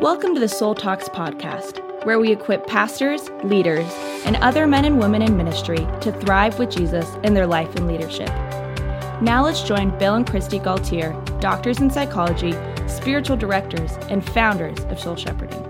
Welcome to the Soul Talks podcast, where we equip pastors, leaders, and other men and women in ministry to thrive with Jesus in their life and leadership. Now let's join Bill and Kristi Gaultiere, doctors in psychology, spiritual directors, and founders of Soul Shepherding.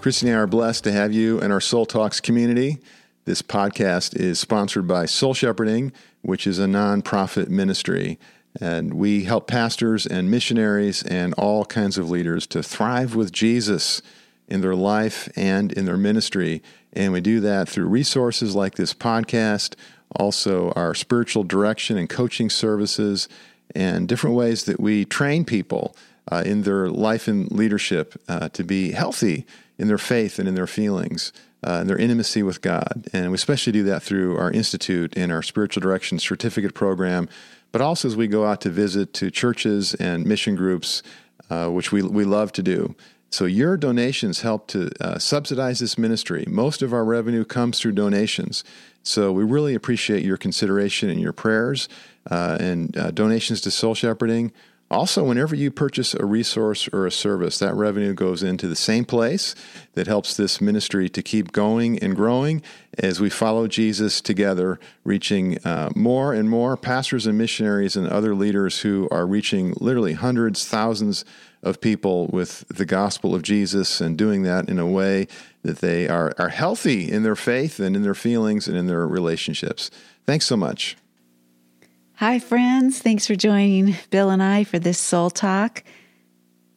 Kristi and I are blessed to have you in our Soul Talks community. This podcast is sponsored by Soul Shepherding, which is a nonprofit ministry. And we help pastors and missionaries and all kinds of leaders to thrive with Jesus in their life and in their ministry. And we do that through resources like this podcast, also our spiritual direction and coaching services, and different ways that we train people uh, in their life and leadership uh, to be healthy in their faith and in their feelings. Uh, and their intimacy with God. And we especially do that through our institute and our spiritual direction certificate program, but also as we go out to visit to churches and mission groups, uh, which we, we love to do. So your donations help to uh, subsidize this ministry. Most of our revenue comes through donations. So we really appreciate your consideration and your prayers uh, and uh, donations to Soul Shepherding. Also, whenever you purchase a resource or a service, that revenue goes into the same place that helps this ministry to keep going and growing as we follow Jesus together, reaching uh, more and more pastors and missionaries and other leaders who are reaching literally hundreds, thousands of people with the gospel of Jesus and doing that in a way that they are, are healthy in their faith and in their feelings and in their relationships. Thanks so much. Hi, friends. Thanks for joining Bill and I for this soul talk.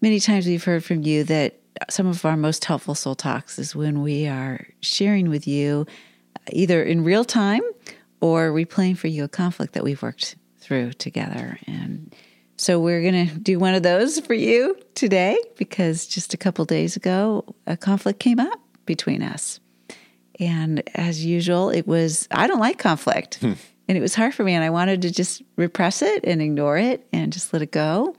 Many times we've heard from you that some of our most helpful soul talks is when we are sharing with you uh, either in real time or replaying for you a conflict that we've worked through together. And so we're going to do one of those for you today because just a couple days ago, a conflict came up between us. And as usual, it was, I don't like conflict. Hmm. And it was hard for me and i wanted to just repress it and ignore it and just let it go.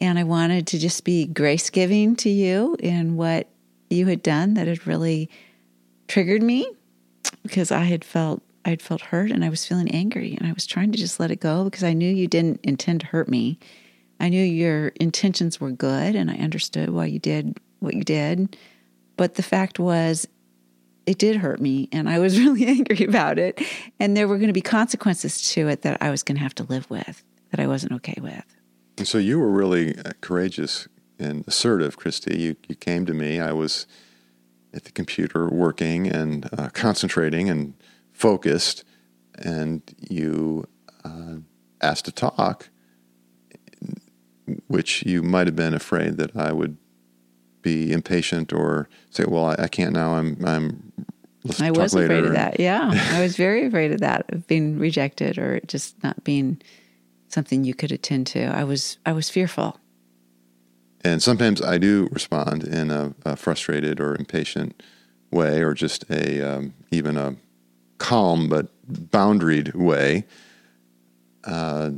And i wanted to just be grace giving to you in what you had done that had really triggered me because i had felt i had felt hurt and i was feeling angry and i was trying to just let it go because i knew you didn't intend to hurt me. I knew your intentions were good and i understood why you did what you did. But the fact was it did hurt me and I was really angry about it. And there were going to be consequences to it that I was going to have to live with, that I wasn't okay with. And so you were really uh, courageous and assertive, Kristi. You, you came to me. I was at the computer working and uh, concentrating and focused, and you uh, asked to talk, which you might have been afraid that I would be impatient or say, "Well, I, I can't now. I'm I'm." I was afraid of that. Yeah, I was very afraid of that of being rejected or just not being something you could attend to. I was I was fearful. And sometimes I do respond in a, a frustrated or impatient way, or just a um, even a calm but boundaried way. Uh,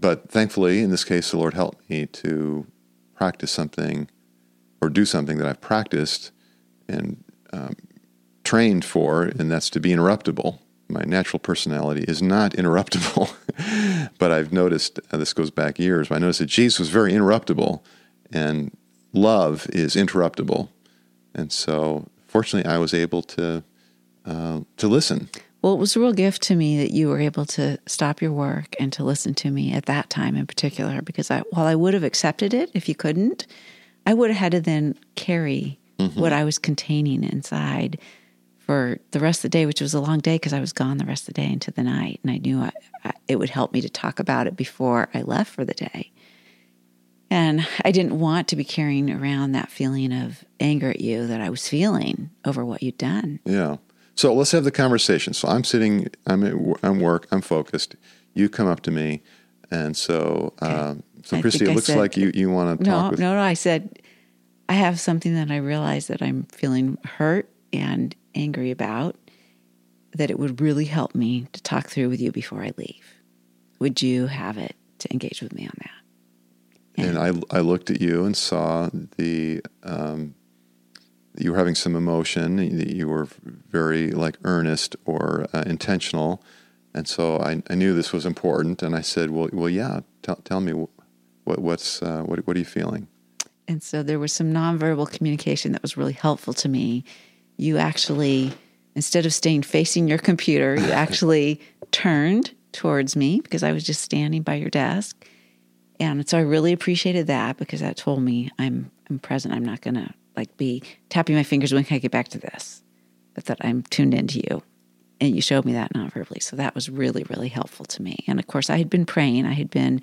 but thankfully, in this case, the Lord helped me to practice something or do something that I've practiced and um, trained for, and that's to be interruptible. My natural personality is not interruptible, but I've noticed uh, this goes back years. But I noticed that Jesus was very interruptible, and love is interruptible, and so fortunately, I was able to uh, to listen. Well, it was a real gift to me that you were able to stop your work and to listen to me at that time in particular, because I, while I would have accepted it if you couldn't, I would have had to then carry mm-hmm. what I was containing inside for the rest of the day, which was a long day because I was gone the rest of the day into the night. And I knew I, I, it would help me to talk about it before I left for the day. And I didn't want to be carrying around that feeling of anger at you that I was feeling over what you'd done. Yeah. So let's have the conversation. So I'm sitting, I'm at I'm work, I'm focused. You come up to me, and so okay. um, so, I Christy, it looks said, like you, you want to no, talk. With... No, no, I said, I have something that I realize that I'm feeling hurt and angry about that it would really help me to talk through with you before I leave. Would you have it to engage with me on that? And, and I, I looked at you and saw the, um, you were having some emotion, that you were very like earnest or uh, intentional. And so I, I knew this was important. And I said, well, well, yeah, t- tell me What, what's uh, what, what are you feeling? And so there was some nonverbal communication that was really helpful to me. You actually, instead of staying facing your computer, you actually turned towards me because I was just standing by your desk. And so I really appreciated that because that told me I'm I'm present. I'm not gonna like be tapping my fingers when can I get back to this, but that I'm tuned into you. And you showed me that nonverbally. So that was really, really helpful to me. And of course I had been praying. I had been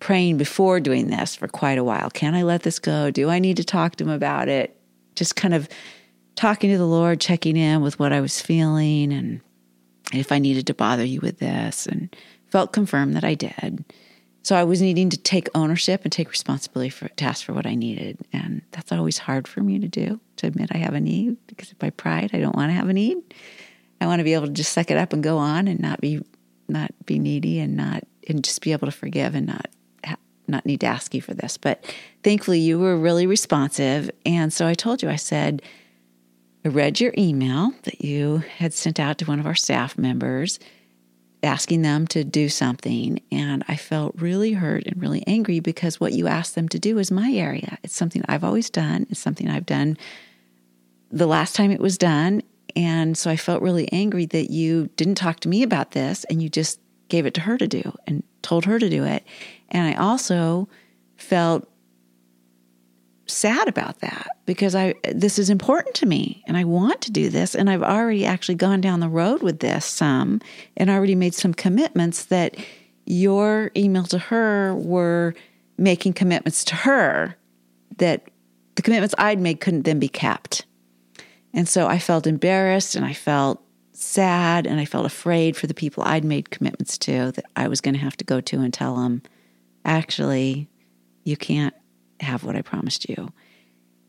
praying before doing this for quite a while. Can I let this go? Do I need to talk to him about it? Just kind of talking to the Lord, checking in with what I was feeling and if I needed to bother you with this, and felt confirmed that I did. So I was needing to take ownership and take responsibility for to ask for what I needed, and that's always hard for me to do to admit I have a need because by pride I don't want to have a need. I want to be able to just suck it up and go on and not be not be needy and not and just be able to forgive and not not need to ask you for this. But thankfully, you were really responsive. And so I told you, I said, I read your email that you had sent out to one of our staff members asking them to do something. And I felt really hurt and really angry because what you asked them to do is my area. It's something I've always done, it's something I've done the last time it was done. And so I felt really angry that you didn't talk to me about this and you just gave it to her to do and told her to do it. And I also felt sad about that because I this is important to me and I want to do this and I've already actually gone down the road with this some and already made some commitments that your email to her were making commitments to her that the commitments I'd made couldn't then be kept. And so I felt embarrassed and I felt sad and I felt afraid for the people I'd made commitments to that I was going to have to go to and tell them, actually, you can't have what I promised you.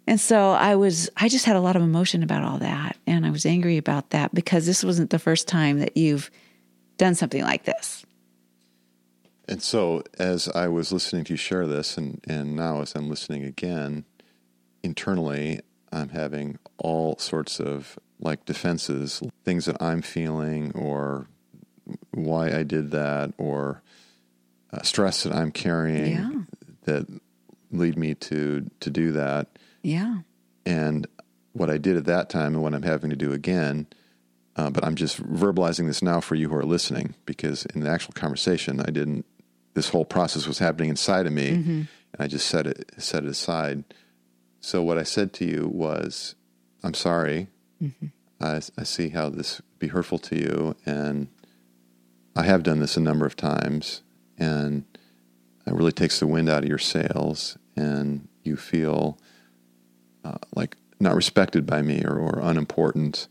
And so I was, I just had a lot of emotion about all that. And I was angry about that because this wasn't the first time that you've done something like this. And so as I was listening to you share this, and, and now as I'm listening again, internally, I'm having all sorts of like defenses, things that I'm feeling, or why I did that, or uh, stress that I'm carrying Yeah. that lead me to to do that. Yeah. And what I did at that time, and what I'm having to do again, uh, but I'm just verbalizing this now for you who are listening, because in the actual conversation, I didn't. This whole process was happening inside of me, and I just set it set it aside. So what I said to you was, "I'm sorry. I, I see how this be hurtful to you, and I have done this a number of times, and it really takes the wind out of your sails, and you feel uh, like not respected by me or, or unimportant,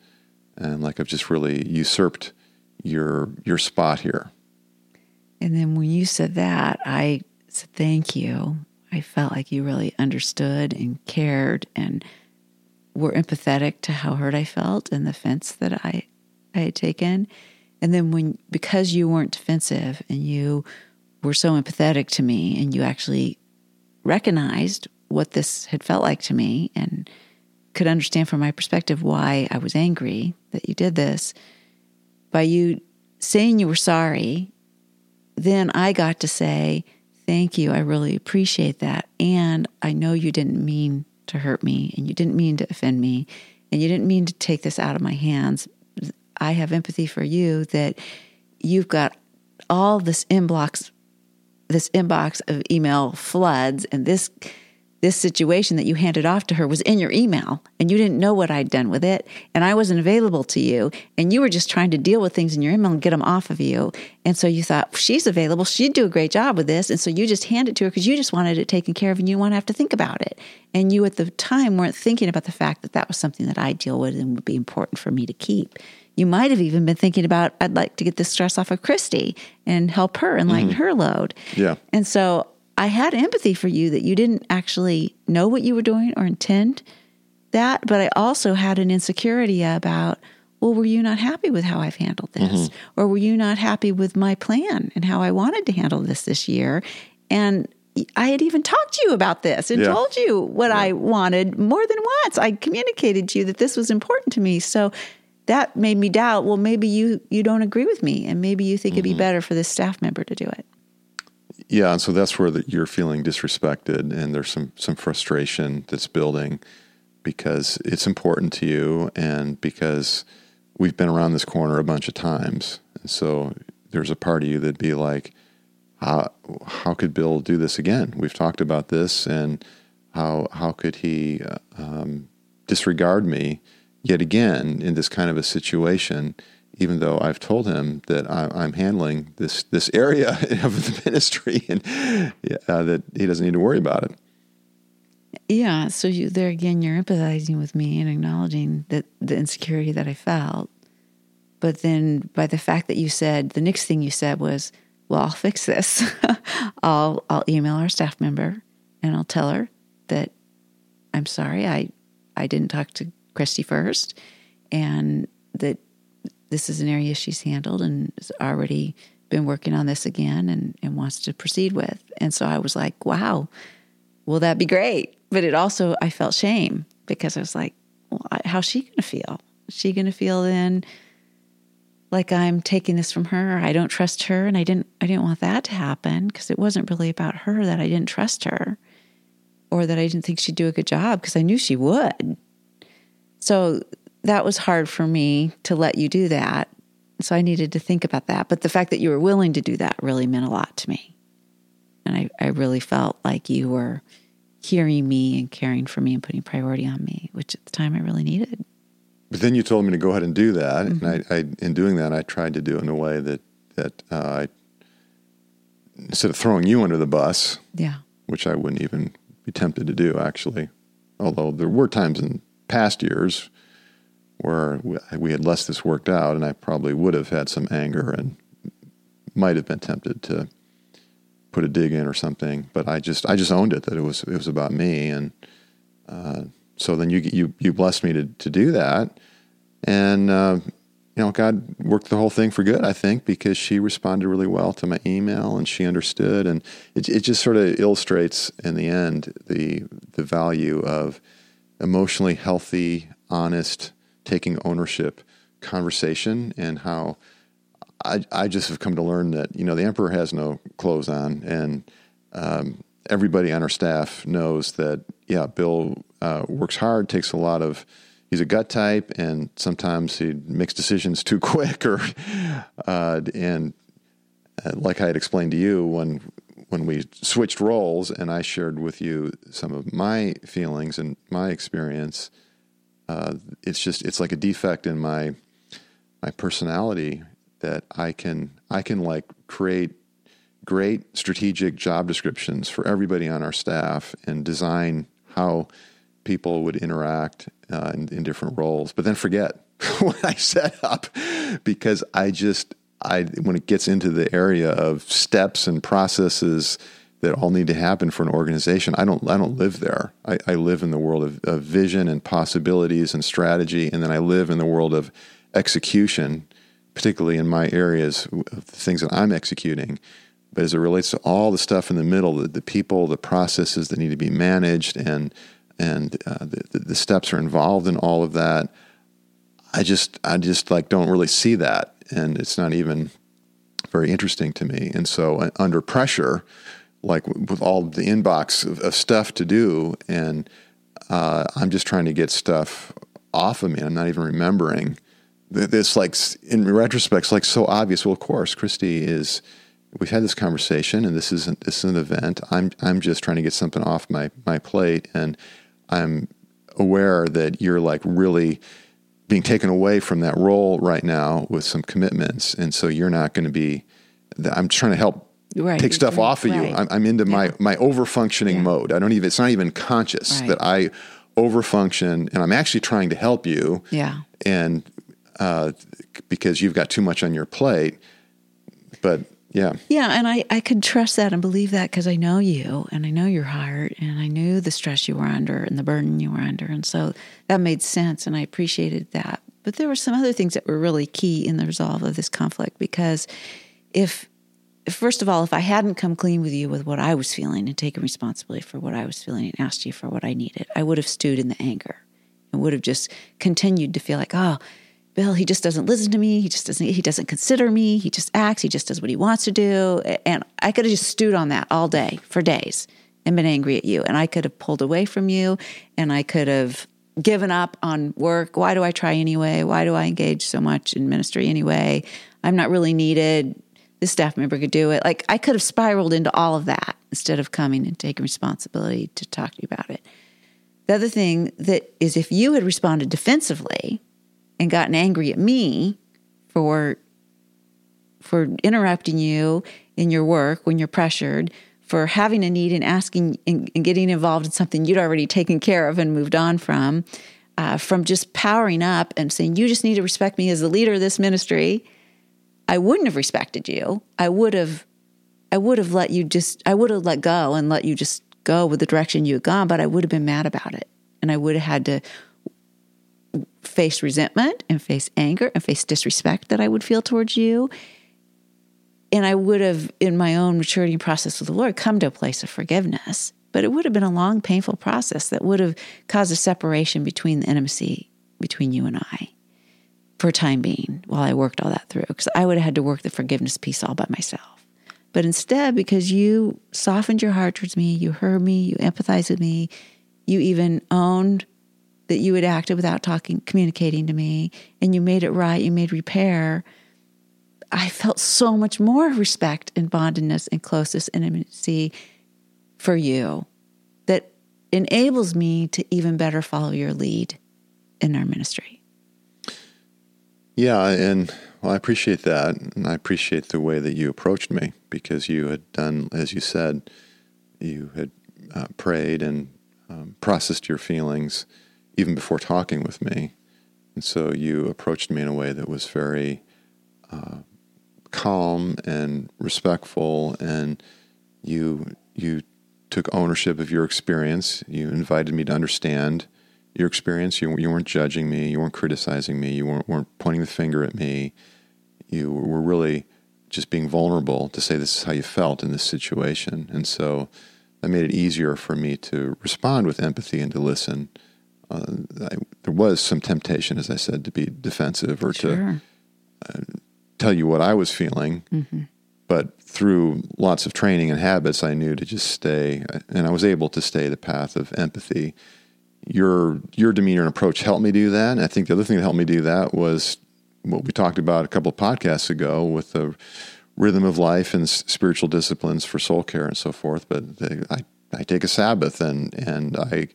and like I've just really usurped your your spot here." And then when you said that, I said, thank you. I felt like you really understood and cared and were empathetic to how hurt I felt and the fence that I, I had taken. And then when, because you weren't defensive and you were so empathetic to me and you actually recognized what this had felt like to me and could understand from my perspective why I was angry that you did this, by you saying you were sorry then I got to say, Thank you. I really appreciate that. And I know you didn't mean to hurt me and you didn't mean to offend me and you didn't mean to take this out of my hands. I have empathy for you that you've got all this inbox this inbox of email floods and this this situation that you handed off to her was in your email and you didn't know what I'd done with it and I wasn't available to you and you were just trying to deal with things in your email and get them off of you. And so you thought she's available. She'd do a great job with this. And so you just hand it to her because you just wanted it taken care of and you want to have to think about it. And you at the time weren't thinking about the fact that that was something that I deal with and would be important for me to keep you might have even been thinking about I'd like to get this stress off of Kristi and help her and lighten mm. her load Yeah. and so I had empathy for you that you didn't actually know what you were doing or intend that, but I also had an insecurity about, well, were you not happy with how I've handled this? Mm-hmm. Or were you not happy with my plan and how I wanted to handle this this year? And I had even talked to you about this and Yeah. told you what I wanted more than once. I communicated to you that this was important to me. So that made me doubt, well, maybe you you don't agree with me and maybe you think it'd be better for this staff member to do it. yeah, and so that's where the, you're feeling disrespected, and there's some some frustration that's building because it's important to you, and because we've been around this corner a bunch of times, and so there's a part of you that'd be like, how how could Bill do this again? We've talked about this, and how how could he uh, um, disregard me yet again in this kind of a situation? Even though I've told him that I, am handling this this area of the ministry, and uh, that he doesn't need to worry about it. Yeah. So you there again, you're empathizing with me and acknowledging that the insecurity that I felt. But then by the fact that you said the next thing you said was, well, I'll fix this. I'll I'll email our staff member and I'll tell her that I'm sorry I I didn't talk to Kristi first and that this is an area she's handled and has already been working on this again and, and wants to proceed with. And so I was like, wow, will that be great? But it also, I felt shame because I was like, well, how's she going to feel? Is she going to feel then like I'm taking this from her. I don't trust her, and I didn't. I didn't want that to happen because it wasn't really about her that I didn't trust her, or that I didn't think she'd do a good job because I knew she would. So that was hard for me to let you do that. So I needed to think about that. But the fact that you were willing to do that really meant a lot to me, and I, I really felt like you were hearing me and caring for me and putting priority on me, which at the time I really needed. But then you told me to go ahead and do that, mm-hmm. and I, I, in doing that, I tried to do it in a way that that uh, I, instead of throwing you under the bus, yeah, which I wouldn't even be tempted to do actually, although there were times in past years where we had less this worked out, and I probably would have had some anger and might have been tempted to put a dig in or something. But I just I just owned it that it was it was about me, and uh, so then you you you blessed me to to do that, and uh, you know God worked the whole thing for good. I think because she responded really well to my email and she understood, and it it just sort of illustrates in the end the the value of emotionally healthy, honest, taking ownership conversation, and how. I, I just have come to learn that you know the emperor has no clothes on, and um, everybody on our staff knows that yeah, Bill uh, works hard, takes a lot of. He's a gut type, and sometimes he makes decisions too quick, or uh, and uh, like I had explained to you when when we switched roles, and I shared with you some of my feelings and my experience. Uh, it's just it's like a defect in my my personality that I can I can like create great strategic job descriptions for everybody on our staff and design how people would interact uh, in, in, different roles, but then forget what I set up because I just I when it gets into the area of steps and processes that all need to happen for an organization, I don't I don't live there. I, I live in the world of, of vision and possibilities and strategy, and then I live in the world of execution, particularly in my areas of the things that I'm executing. But as it relates to all the stuff in the middle, the, the people, the processes that need to be managed, and and uh, the, the steps are involved in all of that. I just I just like don't really see that, and it's not even very interesting to me. And so uh, under pressure, like with all the inbox of, of stuff to do, and uh, I'm just trying to get stuff off of me. I'm not even remembering. This like in retrospect, it's like so obvious. Well, of course, Kristi is we've had this conversation and this isn't this is an event. I'm I'm just trying to get something off my my plate and I'm aware that you're like really being taken away from that role right now with some commitments, and so you're not going to be. I'm trying to help right, take stuff right, off of right. you. I'm, I'm into yeah. my my over functioning yeah. mode. I don't even. It's not even conscious that I over function, and I'm actually trying to help you. Yeah. And uh, because you've got too much on your plate, but yeah. Yeah. And I, I could trust that and believe that because I know you and I know your heart and I knew the stress you were under and the burden you were under. And so that made sense and I appreciated that. But there were some other things that were really key in the resolve of this conflict because if, first of all, if I hadn't come clean with you with what I was feeling and taken responsibility for what I was feeling and asked you for what I needed, I would have stewed in the anger and would have just continued to feel like, oh, Bill, he just doesn't listen to me. He just doesn't, he doesn't consider me. He just acts. He just does what he wants to do. And I could have just stewed on that all day for days and been angry at you. And I could have pulled away from you and I could have given up on work. Why do I try anyway? Why do I engage so much in ministry anyway? I'm not really needed. This staff member could do it. Like I could have spiraled into all of that instead of coming and taking responsibility to talk to you about it. The other thing that is if you had responded defensively and gotten angry at me for for interrupting you in your work when you're pressured, for having a need and asking and, and getting involved in something you'd already taken care of and moved on from, uh, from just powering up and saying, You just need to respect me as the leader of this ministry. I wouldn't have respected you. I would have I would have let you just I would have let go and let you just go with the direction you had gone, but I would have been mad about it. And I would have had to face resentment and face anger and face disrespect that I would feel towards you and I would have, in my own maturity process with the Lord, come to a place of forgiveness. But it would have been a long, painful process that would have caused a separation between the intimacy between you and I for time being while I worked all that through. Because I would have had to work the forgiveness piece all by myself. But instead, because you softened your heart towards me, you heard me, you empathized with me, you even owned that you had acted without talking, communicating to me, and you made it right, you made repair I felt so much more respect and bondedness and closeness and intimacy for you that enables me to even better follow your lead in our ministry. Yeah, and well, I appreciate that. And I appreciate the way that you approached me because you had done, as you said, you had uh, prayed and um, processed your feelings even before talking with me. And so you approached me in a way that was very uh, calm and respectful, and you you took ownership of your experience. You invited me to understand your experience. You, you weren't judging me. You weren't criticizing me. You weren't, weren't pointing the finger at me. You were really just being vulnerable to say this is how you felt in this situation. And so that made it easier for me to respond with empathy and to listen. Uh, I, there was some temptation, as I said, to be defensive or sure. to uh, tell you what I was feeling. Mm-hmm. But through lots of training and habits, I knew to just stay, and I was able to stay the path of empathy. Your your demeanor and approach helped me do that. And I think the other thing that helped me do that was what we talked about a couple of podcasts ago with the rhythm of life and spiritual disciplines for soul care and so forth. But they, I I take a Sabbath and and I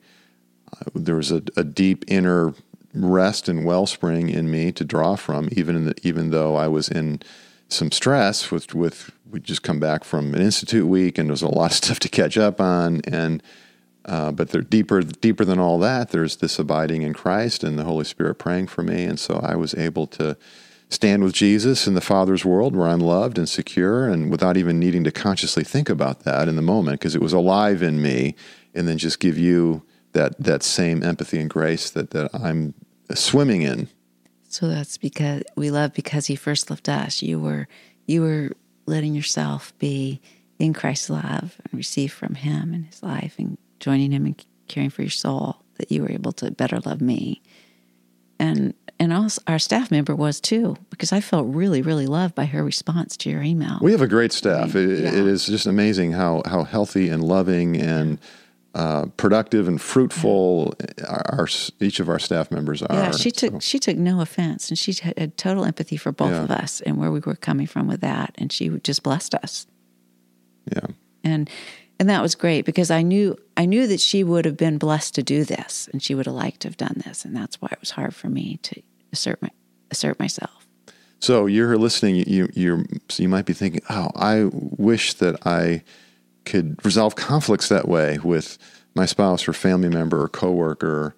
there was a, a deep inner rest and wellspring in me to draw from, even the, even though I was in some stress with with we just come back from an institute week and there's a lot of stuff to catch up on and uh, but they're deeper deeper than all that. There's this abiding in Christ and the Holy Spirit praying for me, and so I was able to stand with Jesus in the Father's world where I'm loved and secure, and without even needing to consciously think about that in the moment because it was alive in me, and then just give you that that same empathy and grace that that I'm swimming in. So that's because we love because He first loved us. You were you were letting yourself be in Christ's love and receive from Him and His life, and joining Him and caring for your soul. That you were able to better love me, and and also our staff member was too because I felt really really loved by her response to your email. We have a great staff. It, yeah. it is just amazing how how healthy and loving and. Yeah uh, productive and fruitful our, our, each of our staff members are. Yeah, she took so. she took no offense, and she had total empathy for both yeah. of us and where we were coming from with that, and she just blessed us. Yeah, and and that was great because I knew I knew that she would have been blessed to do this, and she would have liked to have done this, and that's why it was hard for me to assert my, assert myself. So you're listening. You you so you might be thinking, oh, I wish that I could resolve conflicts that way with my spouse or family member or coworker.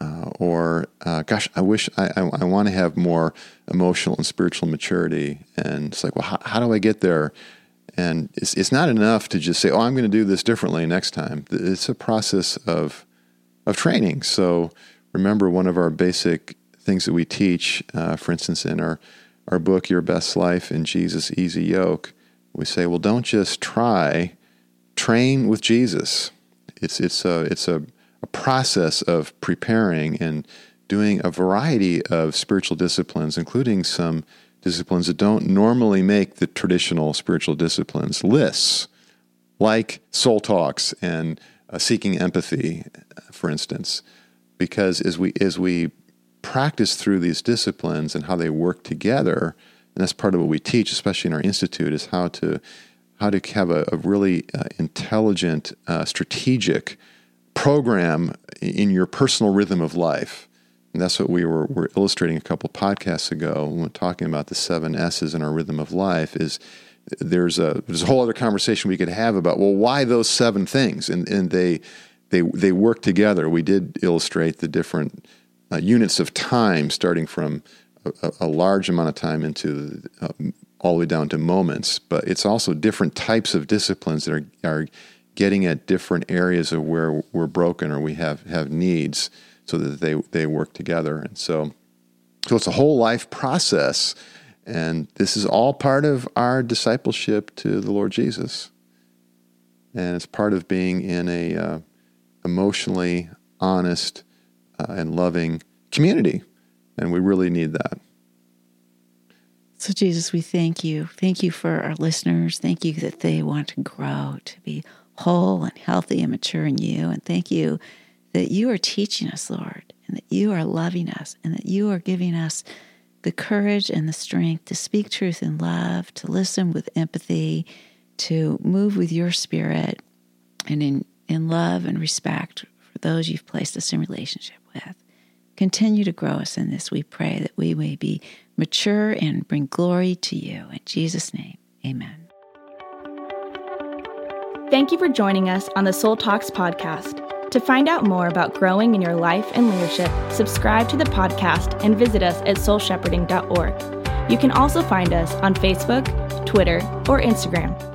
Uh, or uh, gosh, I wish I, I, I want to have more emotional and spiritual maturity. And it's like, well, how, how do I get there? And it's, it's not enough to just say, oh, I'm going to do this differently next time. It's a process of of training. So remember, one of our basic things that we teach, uh, for instance, in our our book, Your Best Life in Jesus' Easy Yoke, we say, well, don't just try train with Jesus. It's it's a it's a, a process of preparing and doing a variety of spiritual disciplines, including some disciplines that don't normally make the traditional spiritual disciplines lists, like soul talks and uh, seeking empathy, for instance, because as we as we practice through these disciplines and how they work together, and that's part of what we teach, especially in our institute, is how to how to have a, a really uh, intelligent, uh, strategic program in your personal rhythm of life. And that's what we were, were illustrating a couple podcasts ago when talking about the seven S's in our rhythm of life is there's a there's a whole other conversation we could have about well why those seven things and and they they they work together. We did illustrate the different uh, units of time starting from a, a, large amount of time into uh, all the way down to moments, but it's also different types of disciplines that are are getting at different areas of where we're broken or we have have needs so that they they work together. And so so it's a whole life process and this is all part of our discipleship to the Lord Jesus. And it's part of being in a uh, emotionally honest uh, and loving community. And we really need that. So, Jesus, we thank you. Thank you for our listeners. Thank you that they want to grow, to be whole and healthy and mature in you. And thank you that you are teaching us, Lord, and that you are loving us, and that you are giving us the courage and the strength to speak truth in love, to listen with empathy, to move with your spirit and in, in love and respect for those you've placed us in relationship with. Continue to grow us in this, we pray, that we may be mature and bring glory to you. In Jesus' name, amen. Thank you for joining us on the Soul Talks podcast. To find out more about growing in your life and leadership, subscribe to the podcast and visit us at soulshepherding.org. You can also find us on Facebook, Twitter, or Instagram.